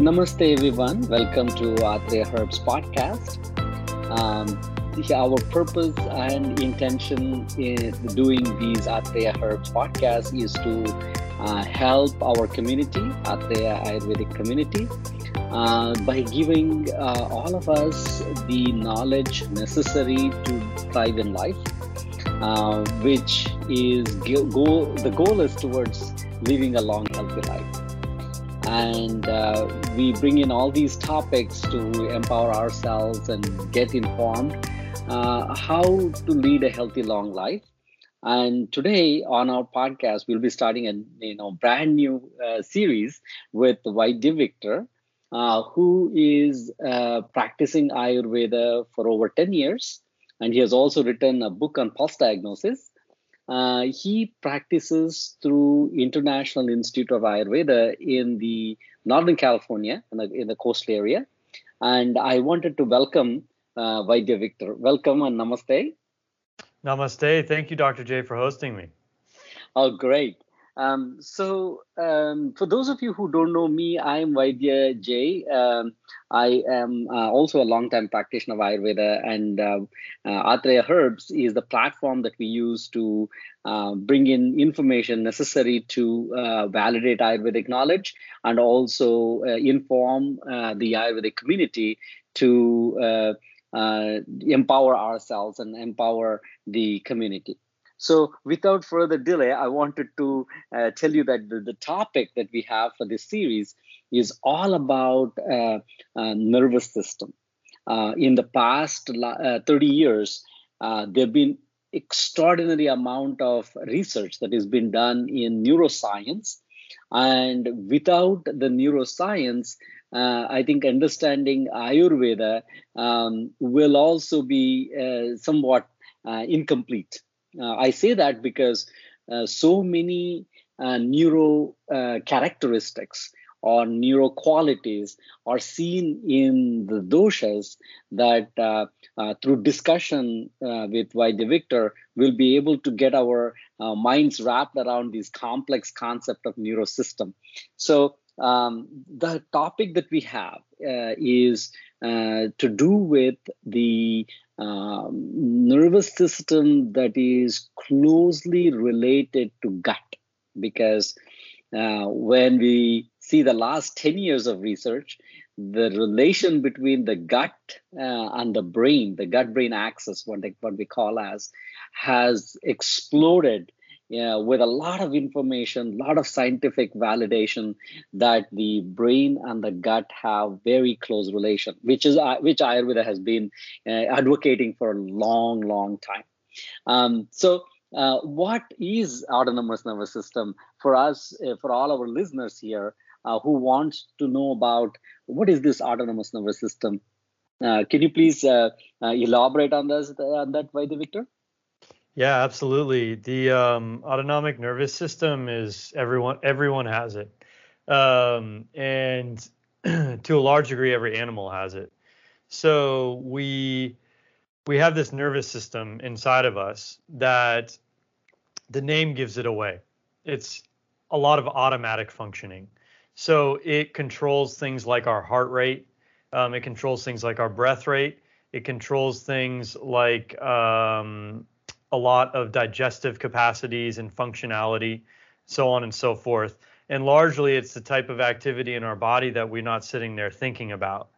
Namaste, everyone. Welcome to Atreya Herbs podcast. Um, our purpose and intention in doing these Atreya Herbs podcast is to uh, help our community, Atreya Ayurvedic community, uh, by giving uh, all of us the knowledge necessary to thrive in life, uh, which is goal, the goal is towards living a long, healthy life and uh, we bring in all these topics to empower ourselves and get informed uh, how to lead a healthy long life. And today on our podcast we'll be starting a you know brand new uh, series with Vaidya Victor uh, who is uh, practicing ayurveda for over 10 years. And he has also written a book on pulse diagnosis uh, he practices through International Institute of Ayurveda in the Northern California, in the, in the coastal area. And I wanted to welcome uh, Vaidya Victor. Welcome and namaste. Namaste. Thank you, Dr. J, for hosting me. Oh, great. Um, so, um, for those of you who don't know me, I'm Vaidya Jay. Um, I am uh, also a long-time practitioner of Ayurveda, and uh, uh, Atreya Herbs is the platform that we use to uh, bring in information necessary to uh, validate Ayurvedic knowledge and also uh, inform the Ayurvedic community to empower ourselves and empower the community. So, without further delay, I wanted to uh, tell you that the, the, topic that we have for this series is all about uh, uh, nervous system. Uh, in the past uh, 30 years, uh, there have been extraordinary amount of research that has been done in neuroscience, and without the neuroscience, I think understanding Ayurveda um, will also be somewhat incomplete. Uh, I say that because uh, so many uh, neuro characteristics or neuro qualities are seen in the doshas that uh, uh, through discussion uh, with Vaidya Victor, we'll be able to get our minds wrapped around this complex concept of neurosystem. So um, the topic that we have is to do with the um, nervous system that is closely related to gut. Because uh, when we see the last 10 years of research the relation between the gut uh, and the brain the gut brain axis what, they, what we call as has exploded yeah, with a lot of information, a lot of scientific validation that the brain and the gut have very close relation, which is uh, which Ayurveda has been uh, advocating for a long, long time. Um, so, uh, what is autonomous nervous system for us, uh, for all our listeners here uh, who want to know about what is this autonomous nervous system? Can you please elaborate on this on that, Vaidya Victor? Yeah, absolutely. The um, autonomic nervous system is everyone everyone has it, um, and to a large degree, every animal has it. So we we have this nervous system inside of us that the name gives it away. It's a lot of automatic functioning. So it controls things like our heart rate. Um, it controls things like our breath rate. It controls things like um, a lot of digestive capacities and functionality, so on and so forth. And largely, it's the type of activity in our body that we're not sitting there thinking about.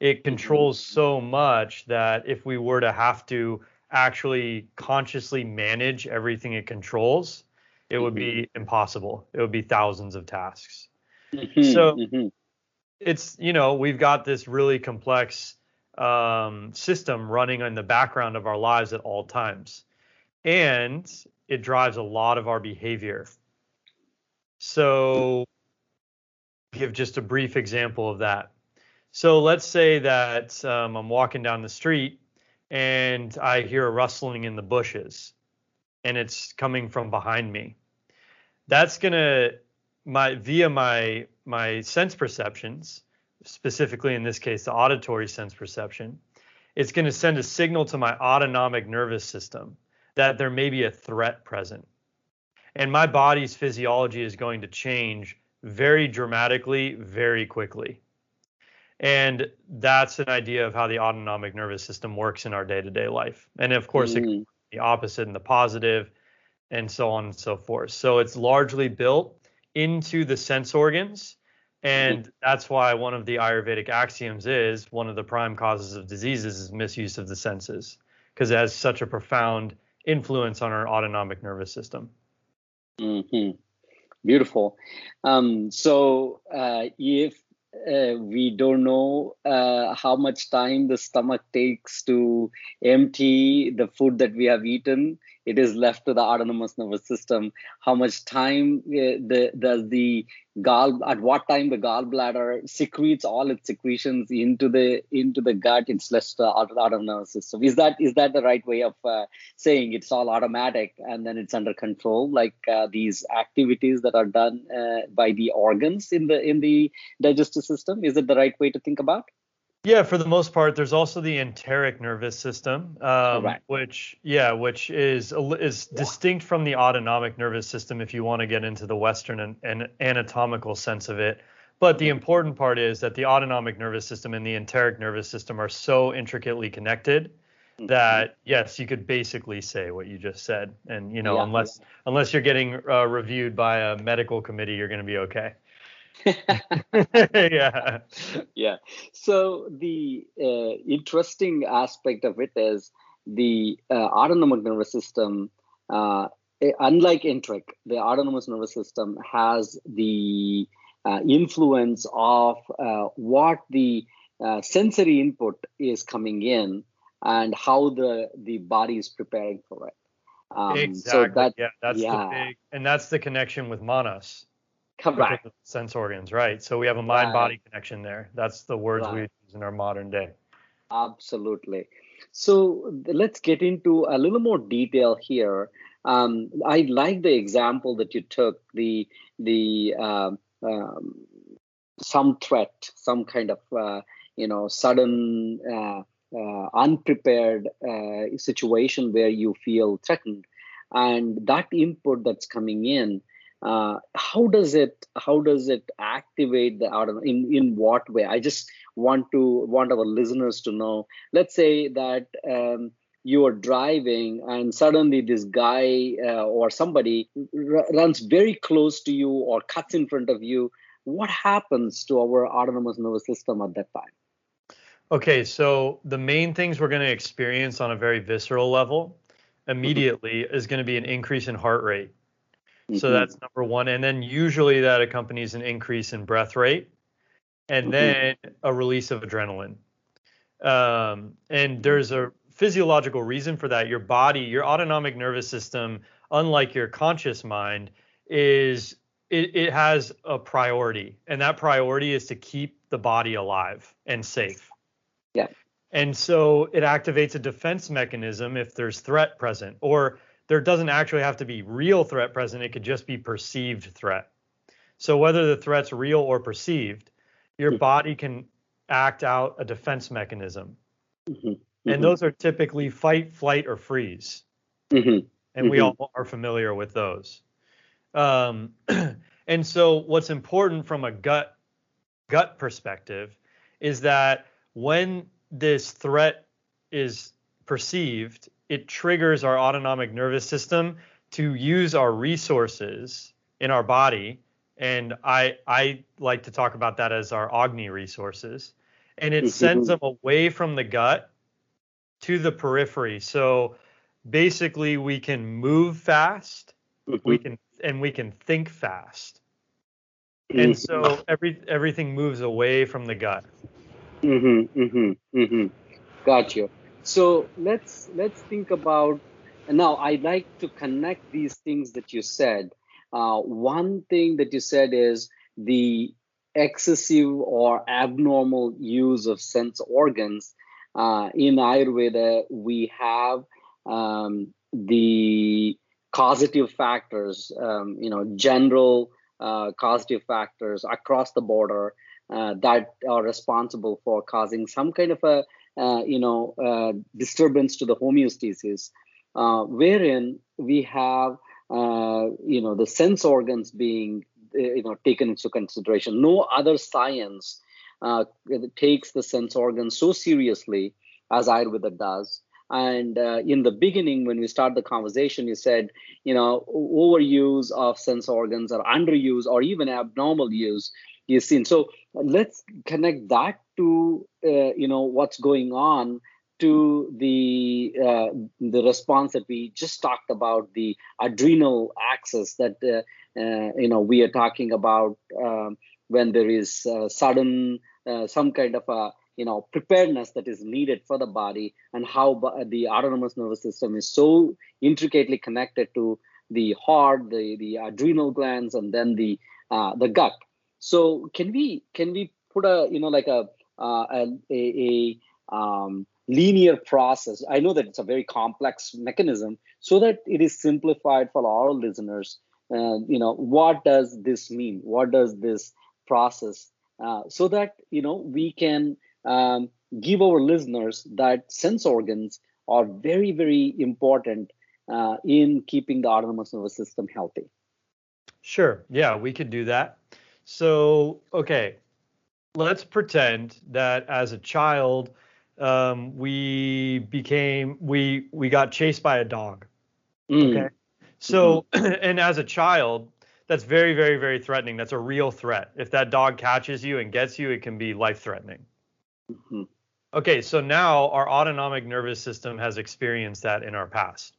It mm-hmm. controls so much that if we were to have to actually consciously manage everything it controls, it would be mm-hmm. impossible. It would be thousands of tasks. Mm-hmm, so mm-hmm. it's, you know, we've got this really complex um, system running in the background of our lives at all times and it drives a lot of our behavior. So, give just a brief example of that. So, let's say that um, I'm walking down the street and I hear a rustling in the bushes and it's coming from behind me. That's going to my via my my sense perceptions, specifically in this case the auditory sense perception, it's going to send a signal to my autonomic nervous system that there may be a threat present. And my body's physiology is going to change very dramatically, very quickly. And that's an idea of how the autonomic nervous system works in our day to day life. And of course, mm-hmm. the opposite and the positive, and so on and so forth. So it's largely built into the sense organs. And mm-hmm. that's why one of the Ayurvedic axioms is one of the prime causes of diseases is misuse of the senses, because it has such a profound influence on our autonomic nervous system. Mm-hmm. Beautiful. Um, so uh, if uh, we don't know uh, how much time the stomach takes to empty the food that we have eaten it is left to the autonomous nervous system. How much time uh, the, does the gall at what time the gallbladder secretes all its secretions into the into the gut it's less to the autonomous system. Is that is that the right way of uh, saying it's all automatic and then it's under control? Like uh, these activities that are done uh, by the organs in the in the digestive system is it the right way to think about yeah, for the most part, there's also the enteric nervous system, um, which yeah, which is is distinct from the autonomic nervous system if you want to get into the Western and, and anatomical sense of it. But the important part is that the autonomic nervous system and the enteric nervous system are so intricately connected mm-hmm. that yes, you could basically say what you just said, and you know, yeah. unless unless you're getting uh, reviewed by a medical committee, you're going to be okay. Yeah yeah so the uh, interesting aspect of it is the uh, autonomic nervous system uh, unlike enteric the autonomous nervous system has the uh, influence of uh, what the uh, sensory input is coming in and how the the body is preparing for it um, exactly. So that, yeah, that's yeah. the big, and that's the connection with manas. Correct. Sense organs, right? So we have a mind-body right. connection there. That's the words right. we use in our modern day. Absolutely. So let's get into a little more detail here. Um, I like the example that you took the the uh, um, some threat, some kind of uh, you know sudden uh, uh unprepared uh, situation where you feel threatened, and that input that's coming in uh, how does it how does it activate the out in in what way i just want to want our listeners to know let's say that um, you are driving and suddenly this guy uh, or somebody r- runs very close to you or cuts in front of you what happens to our autonomous nervous system at that time okay so the main things we're going to experience on a very visceral level mm-hmm. immediately mm-hmm. is going to be an increase in heart rate Mm-hmm. So that's number one. And then usually that accompanies an increase in breath rate and mm-hmm. then a release of adrenaline. Um, and there's a physiological reason for that. Your body, your autonomic nervous system, unlike your conscious mind, is it, it has a priority. And that priority is to keep the body alive and safe. Yeah. And so it activates a defense mechanism if there's threat present or there doesn't actually have to be real threat present. It could just be perceived threat. So whether the threat's real or perceived, your mm-hmm. body can act out a defense mechanism. Mm-hmm. Mm-hmm. And those are typically fight, flight, or freeze. Mm-hmm. And we mm-hmm. all are familiar with those. Um, and so what's important from a gut gut perspective is that when this threat is perceived it triggers our autonomic nervous system to use our resources in our body. And i i like to talk about that as our agni resources. And it sends them away from the gut to the periphery. So basically we can move fast mm-hmm. we can and we can think fast. And mm-hmm. so every everything moves away from the gut. Mhm mhm mhm got you so let's let's think about now i'd like to connect these things that you said. Uh, one thing that you said is the excessive or abnormal use of sense organs uh, in ayurveda we have um, the causative factors um, you know general uh, causative factors across the border uh, that are responsible for causing some kind of a you know, uh, disturbance to the homeostasis, uh, wherein we have, you know, the sense organs being, you know, taken into consideration. No other science uh, takes the sense organs so seriously as Ayurveda does. And uh, in the beginning, when we start the conversation, you said, you know, overuse of sense organs or underuse or even abnormal use is seen. So let's connect that to, uh, you know, what's going on to the uh, the response that we just talked about, the adrenal axis that uh, uh, you know we are talking about um, when there is uh, sudden uh, some kind of a you know preparedness that is needed for the body and how the autonomous nervous system is so intricately connected to the heart the the adrenal glands and then the the gut so can we can we put a you know like a uh, a, a, a um, linear process? I know that it's a very complex mechanism so that it is simplified for our listeners. Uh, you know what does this mean? What does this process uh, so that you know we can um, give our listeners that sense organs are very very important uh, in keeping the autonomous nervous system healthy. Sure. Yeah we could do that so okay let's pretend that as a child um, we became we we got chased by a dog mm. okay so mm-hmm. and as a child that's very, very, very threatening. That's a real threat. If that dog catches you and gets you, it can be life threatening. Mm-hmm. Okay, so now our autonomic nervous system has experienced that in our past.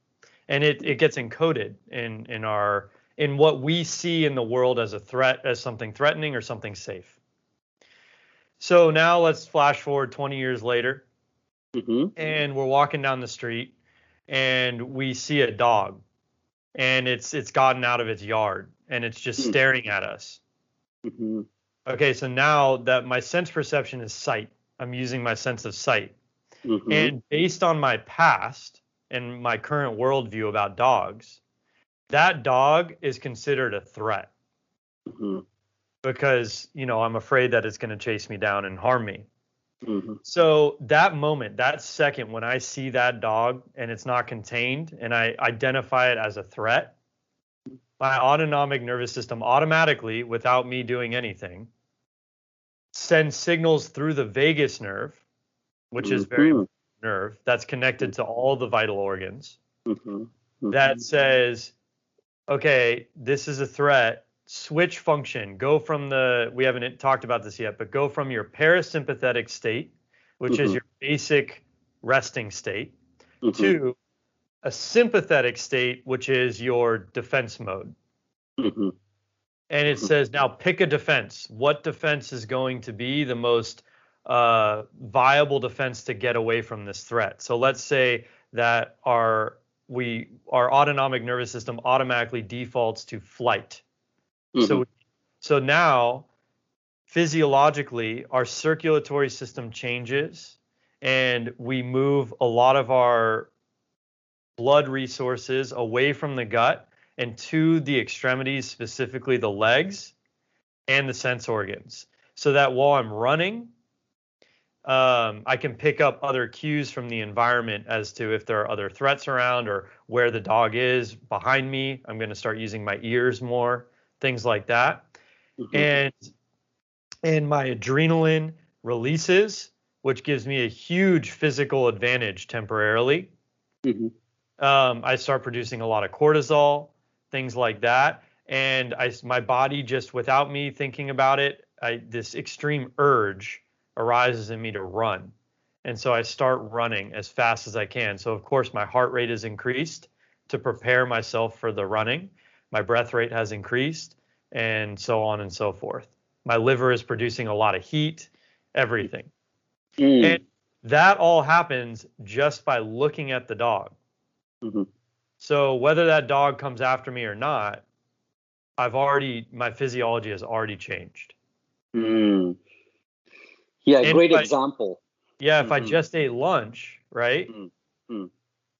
And it, it gets encoded in, in our in what we see in the world as a threat, as something threatening or something safe. So now let's flash forward 20 years later, mm-hmm. and we're walking down the street, and we see a dog, and it's it's gotten out of its yard, and it's just mm staring at us. Mm-hmm. Okay, so now that my sense perception is sight, I'm using my sense of sight. Mm-hmm. And based on my past and my current worldview about dogs, that dog is considered a threat. Mm-hmm. Because, you know, I'm afraid that it's going to chase me down and harm me. Mm-hmm. So that moment, that second when I see that dog and it's not contained and I identify it as a threat, my autonomic nervous system automatically, without me doing anything, sends signals through the vagus nerve, which mm-hmm. is very mm-hmm. nerve that's connected to all the vital organs, mm-hmm. Mm-hmm. that says, okay, this is a threat. Switch function. Go from the, we haven't talked about this yet, but go from your parasympathetic state, which is mm-hmm. your basic resting state, mm-hmm. to a sympathetic state, which is your defense mode. Mm-hmm. And it mm-hmm. says, now pick a defense. What defense is going to be the most uh, viable defense to get away from this threat? So let's say that our we our autonomic nervous system automatically defaults to flight. Mm-hmm. So so now physiologically our circulatory system changes and we move a lot of our blood resources away from the gut and to the extremities, specifically the legs and the sense organs, so that while I'm running, um, I can pick up other cues from the environment as to if there are other threats around or where the dog is behind me. I'm going to start using my ears more, things like that. Mm-hmm. And and my adrenaline releases, which gives me a huge physical advantage temporarily. Mm-hmm um, I start producing a lot of cortisol, things like that, and I my body just without me thinking about it, I, this extreme urge arises in me to run, and so I start running as fast as I can. So of course my heart rate is increased to prepare myself for the running. My breath rate has increased, and so on and so forth. My liver is producing a lot of heat, everything. Mm. And that all happens just by looking at the dog. Mm-hmm. So whether that dog comes after me or not, I've already my physiology has already changed. Mm. Yeah, and great example. yeah, if mm-hmm. I just ate lunch, right? Mm-hmm.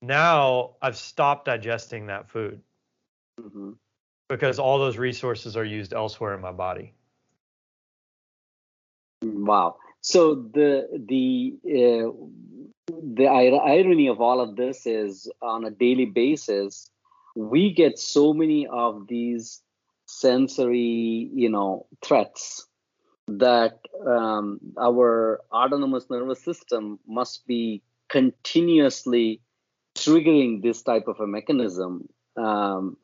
Now I've stopped digesting that food mm-hmm. because all those resources are used elsewhere in my body. Wow. So the the uh, the irony of all of this is on a daily basis we get so many of these sensory you know threats that um, our autonomous nervous system must be continuously triggering this type of a mechanism. Um,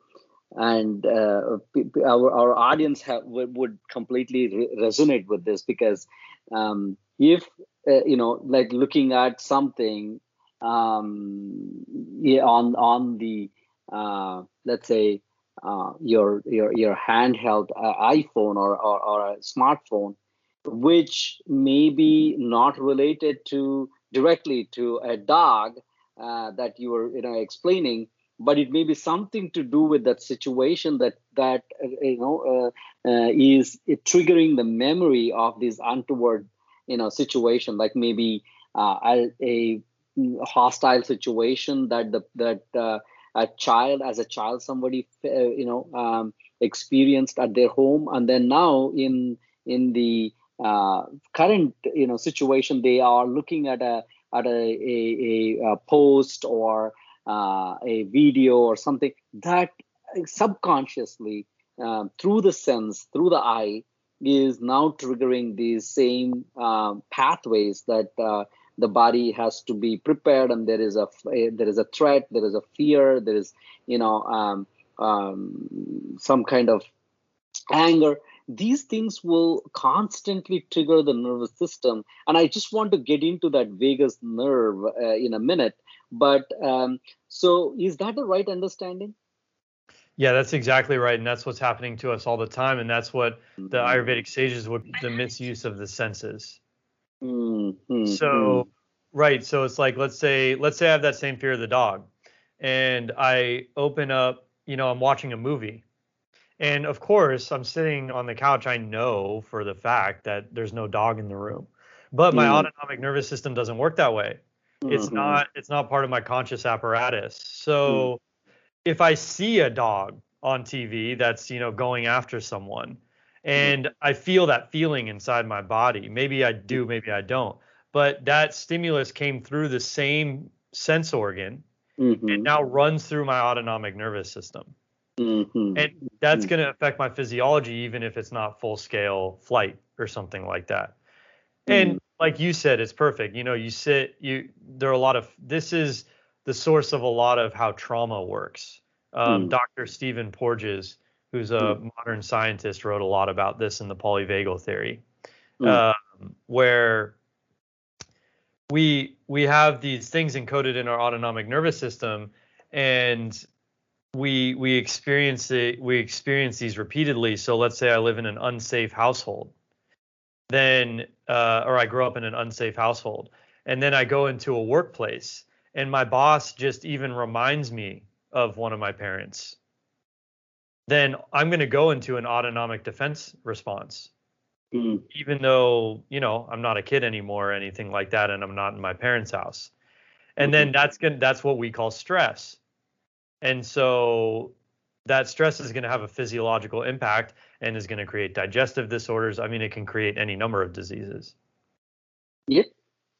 and uh, our, our audience have, would completely re- resonate with this because um, if uh, you know like looking at something um, yeah, on on the uh, let's say uh, your your your handheld uh, iPhone or, or, or a smartphone, which may be not related to directly to a dog uh, that you were you know explaining, but it may be something to do with that situation that that uh, you know uh, is triggering the memory of this untoward you know situation, like maybe a, a hostile situation that the that a child as a child somebody uh, you know um, experienced at their home and then now in in the uh, current you know situation they are looking at a at a, a, a post or uh, a video or something that subconsciously um, through the sense through the eye is now triggering these same uh, pathways that uh, the body has to be prepared and there is a there is a threat there is a fear there is you know um, um, some kind of anger. These things will constantly trigger the nervous system. And i just want to get into that vagus nerve uh, in a minute. But um, so is that the right understanding? Yeah, that's exactly right, and that's what's happening to us all the time, and that's what the mm-hmm. Ayurvedic sages would the misuse of the senses. Mm-hmm. So right, so it's like let's say let's say I have that same fear of the dog, and I open up, you know, I'm watching a movie, and of course I'm sitting on the couch. I know for the fact that there's no dog in the room, but my mm. autonomic nervous system doesn't work that way. Mm-hmm. It's not it's not part of my conscious apparatus. So mm. if I see a dog on TV that's you know going after someone and I feel that feeling inside my body. Maybe I do, maybe I don't. But that stimulus came through the same sense organ mm-hmm. and now runs through my autonomic nervous system. Mm-hmm. And that's mm-hmm. going to affect my physiology, even if it's not full scale flight or something like that. And mm-hmm. like you said, it's perfect. You know, you sit, you, there are a lot of, this is the source of a lot of how trauma works. Um, mm. Dr. Stephen Porges who's a mm. modern scientist, wrote a lot about this in the polyvagal theory, mm. um, where we we have these things encoded in our autonomic nervous system, and we we experience it we experience these repeatedly. So let's say I live in an unsafe household, then uh, or I grow up in an unsafe household, and then I go into a workplace, and my boss just even reminds me of one of my parents then I'm going to go into an autonomic defense response. Mm. Even though, you know, I'm not a kid anymore or anything like that and I'm not in my parents' house. And mm-hmm. then that's going that's what we call stress. And so that stress is going to have a physiological impact and is going to create digestive disorders. I mean, it can create any number of diseases. Yep.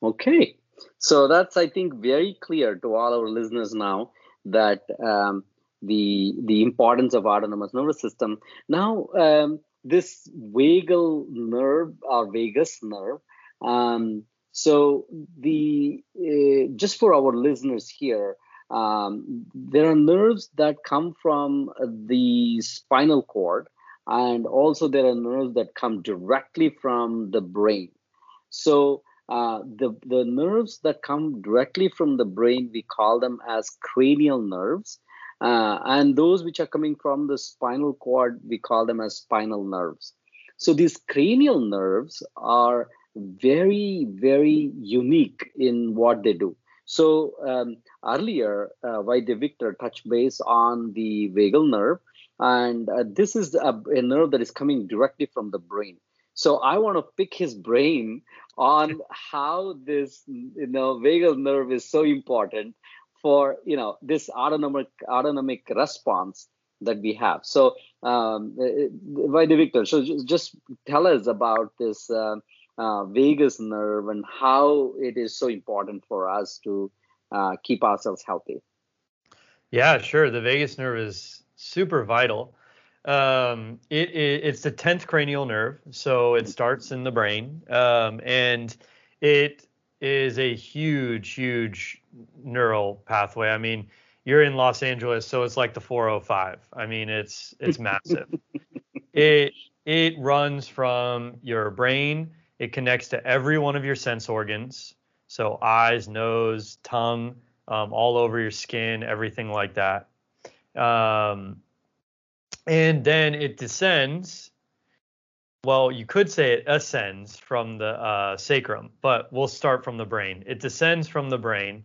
Okay. So that's, I think, very clear to all our listeners now that um, the the importance of autonomous nervous system. Now, um, this vagal nerve or vagus nerve. Um, so the uh, just for our listeners here, um, there are nerves that come from the spinal cord, and also there are nerves that come directly from the brain. So uh, the the nerves that come directly from the brain, we call them as cranial nerves uh, and those which are coming from the spinal cord, we call them as spinal nerves. So these cranial nerves are very, very unique in what they do. So um, earlier, uh, Vaidya Victor touched base on the vagal nerve, and uh, this is a, a nerve that is coming directly from the brain. So I want to pick his brain on how this you know vagal nerve is so important for you know this autonomic autonomic response that we have. So, um, Vaidya Victor, so just tell us about this uh, uh, vagus nerve and how it is so important for us to uh, keep ourselves healthy. Yeah, sure. The vagus nerve is super vital. Um, it, it, it's the tenth cranial nerve, so it starts in the brain, um, and it is a huge, huge neural pathway. I mean, you're in Los Angeles, so it's like the 405. I mean, it's it's massive. it it runs from your brain. It connects to every one of your sense organs, so eyes, nose, tongue, um, all over your skin, everything like that. Um, and then it descends. Well, you could say it ascends from the uh, sacrum, but we'll start from the brain. It descends from the brain,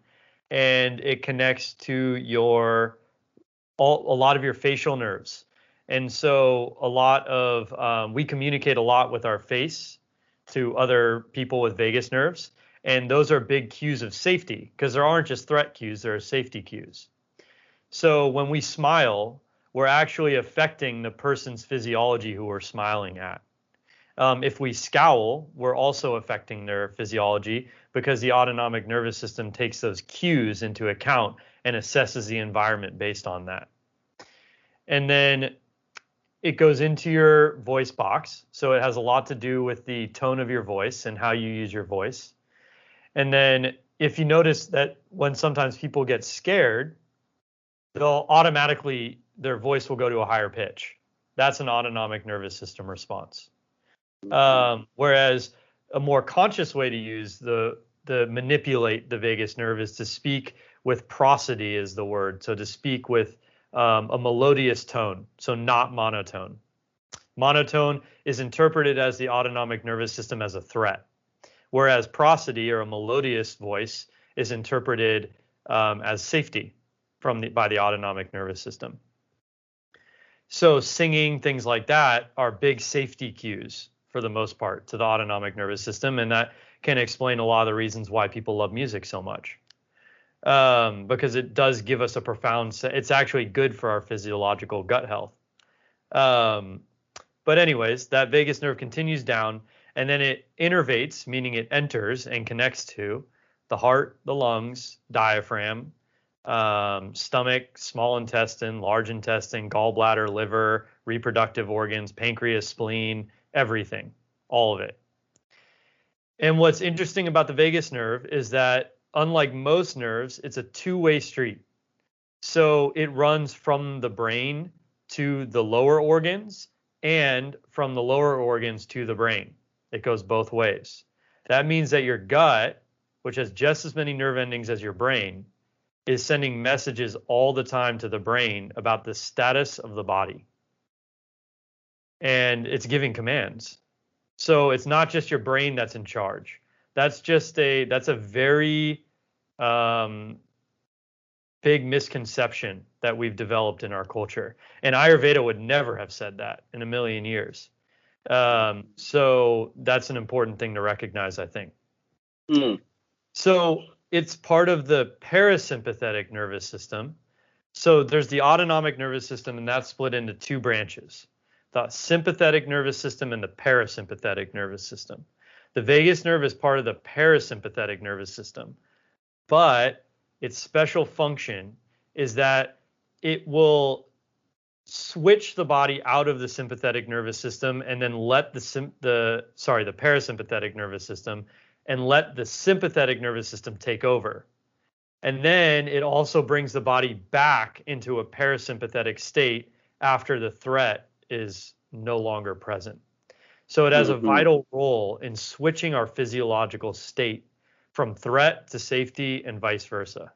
and it connects to your all, a lot of your facial nerves. And so a lot of um, we communicate a lot with our face to other people with vagus nerves, and those are big cues of safety because there aren't just threat cues; there are safety cues. So when we smile, we're actually affecting the person's physiology who we're smiling at. Um, if we scowl, we're also affecting their physiology because the autonomic nervous system takes those cues into account and assesses the environment based on that. And then it goes into your voice box. So it has a lot to do with the tone of your voice and how you use your voice. And then if you notice that when sometimes people get scared, they'll automatically their voice will go to a higher pitch. That's an autonomic nervous system response. Um, whereas a more conscious way to use the the manipulate the vagus nerve is to speak with prosody is the word. So to speak with um, a melodious tone, so not monotone. Monotone is interpreted as the autonomic nervous system as a threat, whereas prosody or a melodious voice is interpreted um, as safety from the, by the autonomic nervous system. So singing, things like that are big safety cues for the most part to the autonomic nervous system, and that can explain a lot of the reasons why people love music so much. Um, because it does give us a profound. It's actually good for our physiological gut health. Um, but anyways, that vagus nerve continues down, and then it innervates, meaning it enters and connects to the heart, the lungs, diaphragm, um, stomach, small intestine, large intestine, gallbladder, liver, reproductive organs, pancreas, spleen, everything, all of it. And what's interesting about the vagus nerve is that unlike most nerves, it's a two-way street. So it runs from the brain to the lower organs and from the lower organs to the brain. It goes both ways. That means that your gut, which has just as many nerve endings as your brain, is sending messages all the time to the brain about the status of the body. And it's giving commands. So it's not just your brain that's in charge. That's just a that's a very um, big misconception that we've developed in our culture. And Ayurveda would never have said that in a million years. Um, so that's an important thing to recognize, I think. Mm. So it's part of the parasympathetic nervous system. So there's the autonomic nervous system, and that's split into two branches the sympathetic nervous system and the parasympathetic nervous system. The vagus nerve is part of the parasympathetic nervous system, but its special function is that it will switch the body out of the sympathetic nervous system and then let the the sorry the parasympathetic nervous system and let the sympathetic nervous system take over. And then it also brings the body back into a parasympathetic state after the threat is no longer present. So it has a mm-hmm. vital role in switching our physiological state from threat to safety and vice versa.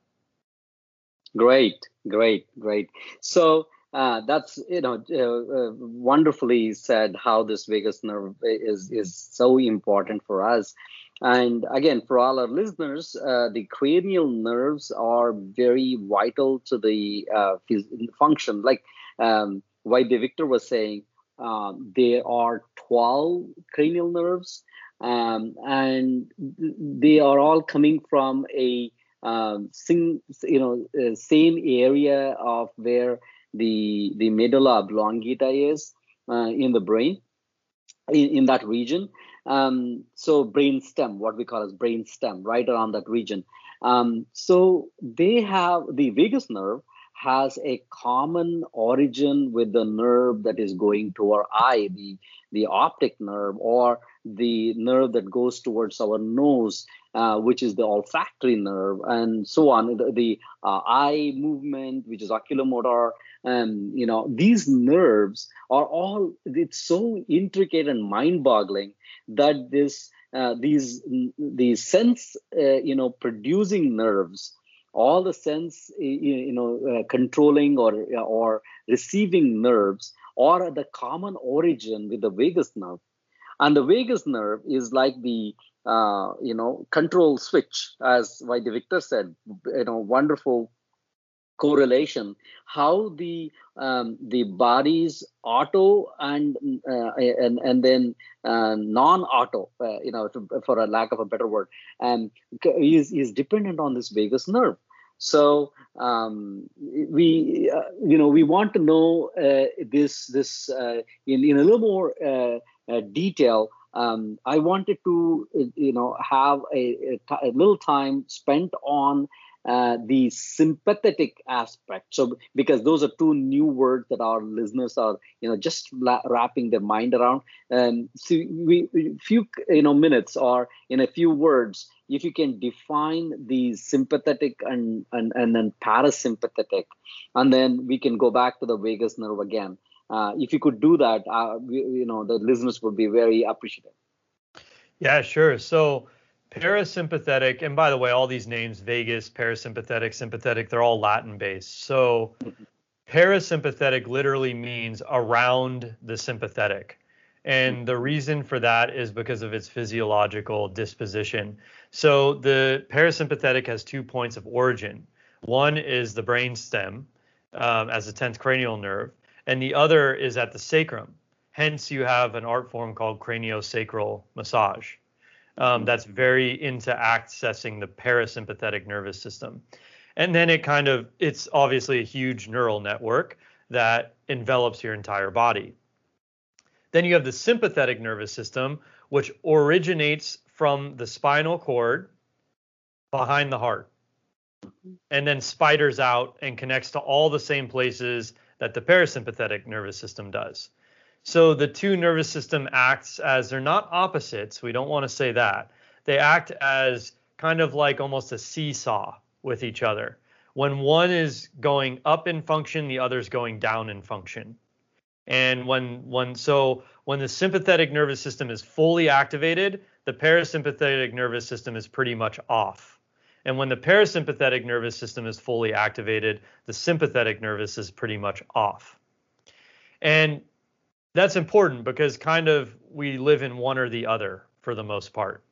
Great, great, great. So uh, that's you know uh, uh, wonderfully said how this vagus nerve is is so important for us and again, for all our listeners, uh, the cranial nerves are very vital to the uh, function. Like um, Vaidya Victor was saying, uh, there are 12 cranial nerves, um, and they are all coming from a um, sing, you know, uh, same area of where the the medulla oblongata is uh, in the brain, in, in that region um, so brain stem, what we call as brain stem, right around that region. Um, so they have the vagus nerve has a common origin with the nerve that is going to our eye, the, the optic nerve, or the nerve that goes towards our nose, uh, which is the olfactory nerve, and so on. The, the uh, eye movement, which is oculomotor, and you know these nerves are all. It's so intricate and mind-boggling that this uh, these these sense uh, you know producing nerves all the sense you know uh, controlling or or receiving nerves are the common origin with the vagus nerve. And the vagus nerve is like the uh, you know control switch as Vaidya Victor said you know wonderful correlation how the um, the body's auto and uh, and and then uh, non-auto uh, you know to, for a lack of a better word and is is dependent on this vagus nerve. So um, we uh, you know we want to know uh, this this uh, in in a little more detail. Um, I wanted to, you know, have a, a, a little time spent on uh, the sympathetic aspect. So, because those are two new words that our listeners are, you know, just la- wrapping their mind around. And so, we few, you know, minutes or in a few words, if you can define the sympathetic and and and then parasympathetic, and then we can go back to the vagus nerve again. Uh, if you could do that, uh, we, you know, the listeners would be very appreciative. Yeah, sure. So Parasympathetic, and by the way, all these names, vagus, parasympathetic, sympathetic, they're all Latin based. So parasympathetic literally means around the sympathetic. And the reason for that is because of its physiological disposition. So the parasympathetic has two points of origin. One is the brain stem um, as a 10th cranial nerve, and the other is at the sacrum. Hence, you have an art form called craniosacral massage um, that's very into accessing the parasympathetic nervous system. And then it kind of, it's obviously a huge neural network that envelops your entire body. Then you have the sympathetic nervous system, which originates from the spinal cord behind the heart and then spiders out and connects to all the same places that the parasympathetic nervous system does. So the two nervous system acts as they're not opposites. We don't want to say that. They act as kind of like almost a seesaw with each other. When one is going up in function, the other's going down in function. And when when so when the sympathetic nervous system is fully activated, the parasympathetic nervous system is pretty much off. And when the parasympathetic nervous system is fully activated, the sympathetic nervous is pretty much off. And that's important because kind of we live in one or the other for the most part.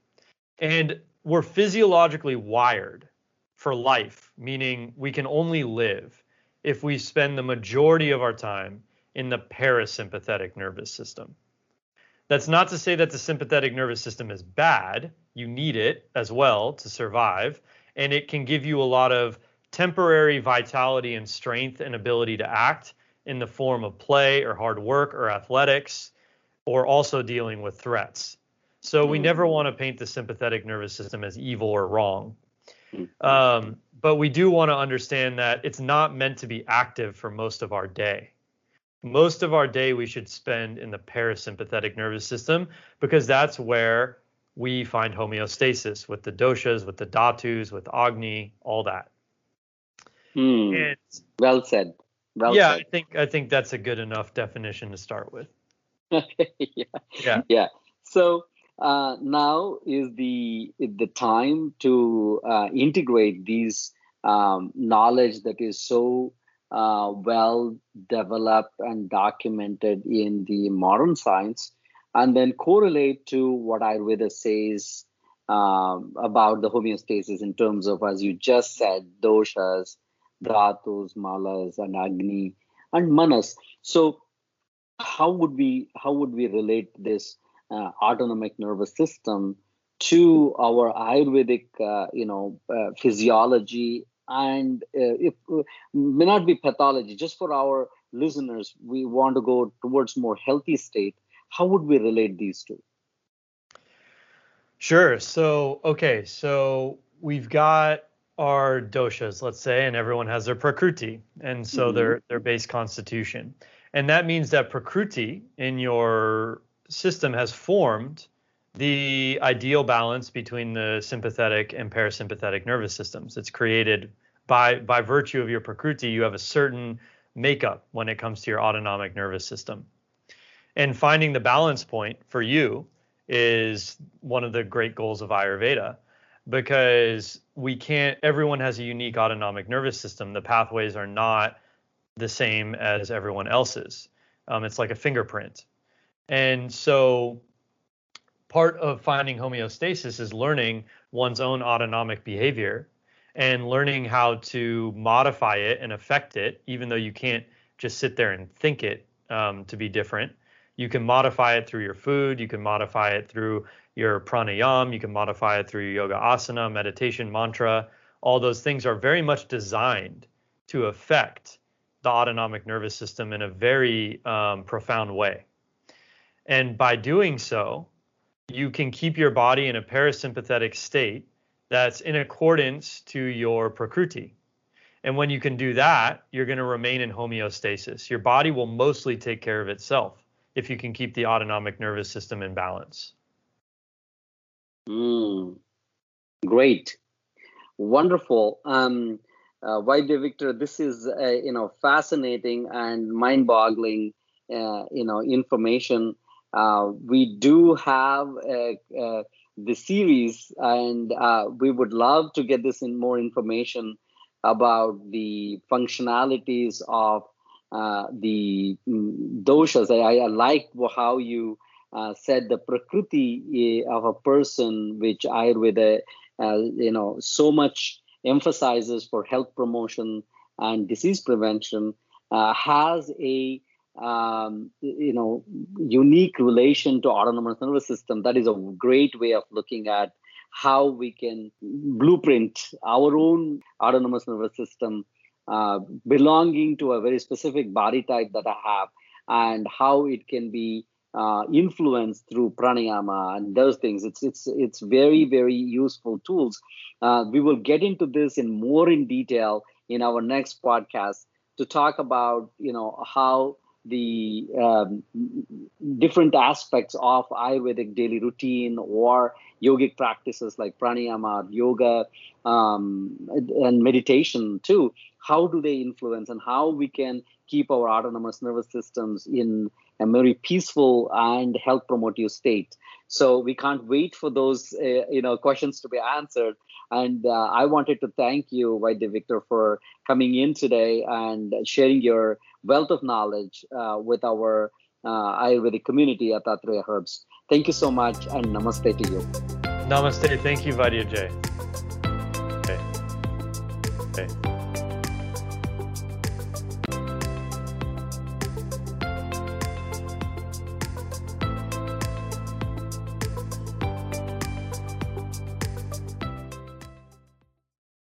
And we're physiologically wired for life, meaning we can only live if we spend the majority of our time in the parasympathetic nervous system. That's not to say that the sympathetic nervous system is bad. You need it as well to survive, and it can give you a lot of temporary vitality and strength and ability to act in the form of play or hard work or athletics or also dealing with threats. So we never mm. want to paint the sympathetic nervous system as evil or wrong. Mm. Um, but we do want to understand that it's not meant to be active for most of our day. Most of our day we should spend in the parasympathetic nervous system because that's where we find homeostasis with the doshas, with the dhatus, with Agni, all that. Mm. well said. Well yeah. I think I think that's a good enough definition to start with. yeah. yeah. Yeah. So uh, now is the the time to uh, integrate these um, knowledge that is so uh, well developed and documented in the modern science, and then correlate to what Ayurveda says um, about the homeostasis in terms of, as you just said, doshas, dhatus, malas, and agni, and manas. So, how would we how would we relate this uh, autonomic nervous system to our Ayurvedic, uh, you know, uh, physiology and uh, it uh, may not be pathology. Just for our listeners, we want to go towards more healthy state. How would we relate these two? Sure. So, okay. So we've got are doshas, let's say, and everyone has their prakriti, and so mm-hmm. their their base constitution, and that means that prakriti in your system has formed the ideal balance between the sympathetic and parasympathetic nervous systems. It's created by by virtue of your prakriti. You have a certain makeup when it comes to your autonomic nervous system, and finding the balance point for you is one of the great goals of Ayurveda because we can't everyone has a unique autonomic nervous system. The pathways are not the same as everyone else's. Um, it's like a fingerprint. And so part of finding homeostasis is learning one's own autonomic behavior and learning how to modify it and affect it even though you can't just sit there and think it um, to be different you can modify it through your food you can modify it through your pranayam, you can modify it through yoga asana, meditation, mantra. All those things are very much designed to affect the autonomic nervous system in a very um, profound way. And by doing so, you can keep your body in a parasympathetic state that's in accordance to your prakriti. And when you can do that, you're going to remain in homeostasis. Your body will mostly take care of itself if you can keep the autonomic nervous system in balance. Mm, great, wonderful. Um, uh, Victor, this is uh, you know fascinating and mind-boggling uh, you know information. Uh, we do have uh, uh, the series, and uh, we would love to get this in more information about the functionalities of the mm, doshas. I, I like how you uh, said the prakriti eh, of a person, which Ayurveda, uh, you know, so much emphasizes for health promotion and disease prevention, uh, has a um, you know unique relation to autonomous nervous system. That is a great way of looking at how we can blueprint our own autonomous nervous system uh, belonging to a very specific body type that I have and how it can be uh, influence through pranayama and those things. It's it's it's very very useful tools. Uh, we will get into this in more in detail in our next podcast to talk about you know how the um, different aspects of Ayurvedic daily routine or yogic practices like pranayama, yoga, um, and meditation too. How do they influence and how we can keep our autonomous nervous systems in a very peaceful and health promotive state. So we can't wait for those uh, you know questions to be answered. And uh, I wanted to thank you, Vaidya Victor, for coming in today and sharing your wealth of knowledge uh, with our uh, Ayurvedic community at Atreya Herbs. Thank you so much and namaste to you. Namaste. Thank you, Vaidya Jay.